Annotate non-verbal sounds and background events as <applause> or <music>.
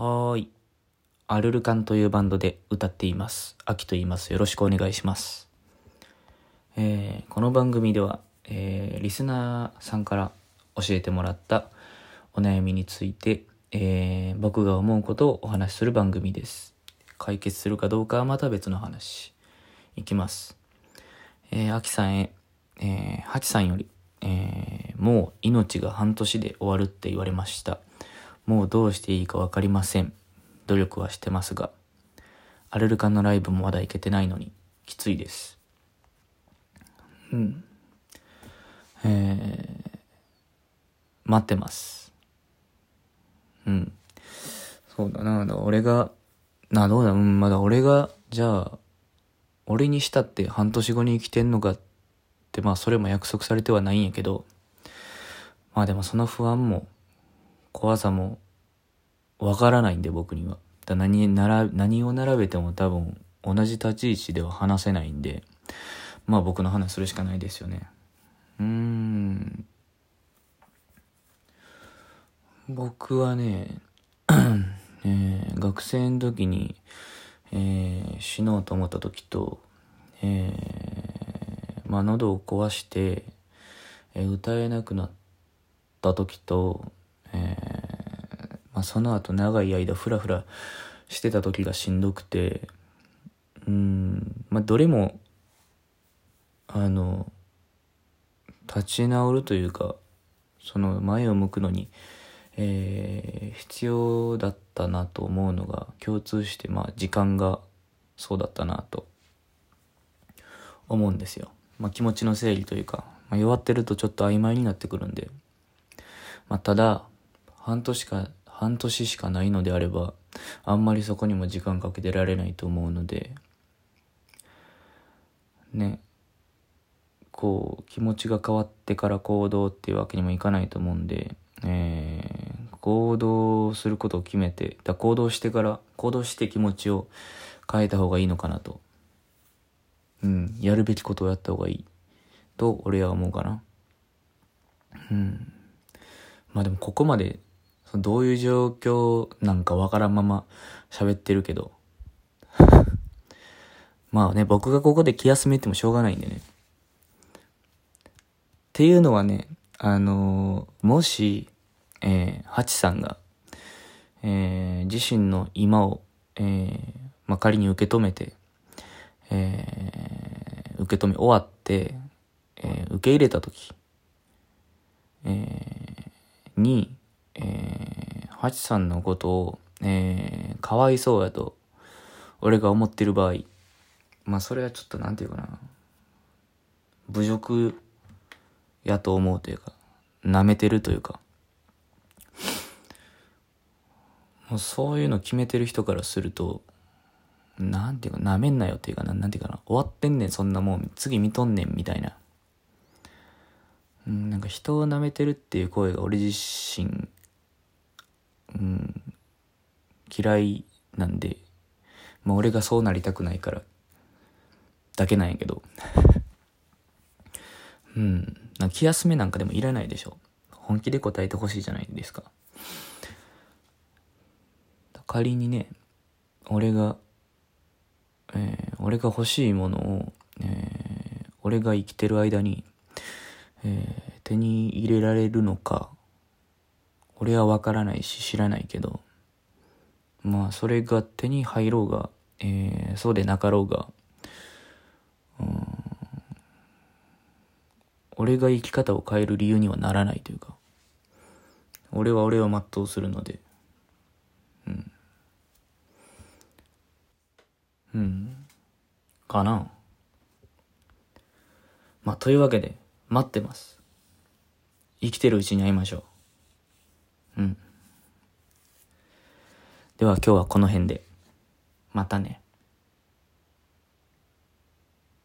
はーい。アルルカンというバンドで歌っています。秋と言います。よろしくお願いします。えーこの番組では、えーリスナーさんから教えてもらったお悩みについて、えー僕が思うことをお話しする番組です。解決するかどうかはまた別の話。いきます。えー、秋さんへ、えー、ハチさんより、えーもう命が半年で終わるって言われました。もうどうしていいかわかりません。努力はしてますが、アルルカンのライブもまだ行けてないのに、きついです。うん。えー、待ってます。うん。そうだな、だ俺が、な、どうだ、うん、まだ俺が、じゃあ、俺にしたって半年後に生きてんのかって、まあそれも約束されてはないんやけど、まあでもその不安も、怖さも、わからないんで僕には。だ何なら、何を並べても多分、同じ立ち位置では話せないんで、まあ僕の話するしかないですよね。うーん。僕はね、え <clears throat> ー学生の時に、えー死のうと思った時と、えーまあ喉を壊して、えー歌えなくなった時と、まあ、その後長い間フラフラしてた時がしんどくて、うん、まあどれも、あの、立ち直るというか、その前を向くのに、えー必要だったなと思うのが共通して、まあ時間がそうだったなと思うんですよ。まあ気持ちの整理というか、まあ、弱ってるとちょっと曖昧になってくるんで、まあただ、半年か、半年しかないのであれば、あんまりそこにも時間かけてられないと思うので、ね、こう気持ちが変わってから行動っていうわけにもいかないと思うんで、えー行動することを決めてだ行動してから行動して気持ちを変えた方がいいのかなと。うんやるべきことをやった方がいい。と俺は思うかな。うん。まあでもここまでどういう状況なんかわからんまま喋ってるけど。<laughs> まあね僕がここで気休めてもしょうがないんでね。っていうのはね、あのーもし、えー、ハチさんが、えー自身の今を、えーまあ、仮に受け止めて、えー受け止め終わって、えー受け入れたとき、えーに、えーハチさんのことを、えーかわいそうやと、俺が思ってる場合、まあ、それはちょっとなんていうかな、侮辱やと思うというか、舐めてるというか、もうそういうの決めてる人からすると、なんていうか、舐めんなよっていうかな、なんていうかな、終わってんねん、そんなもん、次見とんねん、みたいな。うん、なんか人を舐めてるっていう声が俺自身、うん、嫌いなんで、まあ俺がそうなりたくないから、だけなんやけど。<laughs> うん。な気休めなんかでもいらないでしょ。本気で答えてほしいじゃないですか。仮にね、俺が、えー俺が欲しいものを、えー俺が生きてる間に、えー手に入れられるのか、俺はわからないし知らないけど、まあそれが手に入ろうが、えーそうでなかろうが、うん俺が生き方を変える理由にはならないというか、俺は俺を全うするので、うん。うん。かな。まあ、というわけで、待ってます。生きてるうちに会いましょう。では今日はこの辺で。またね。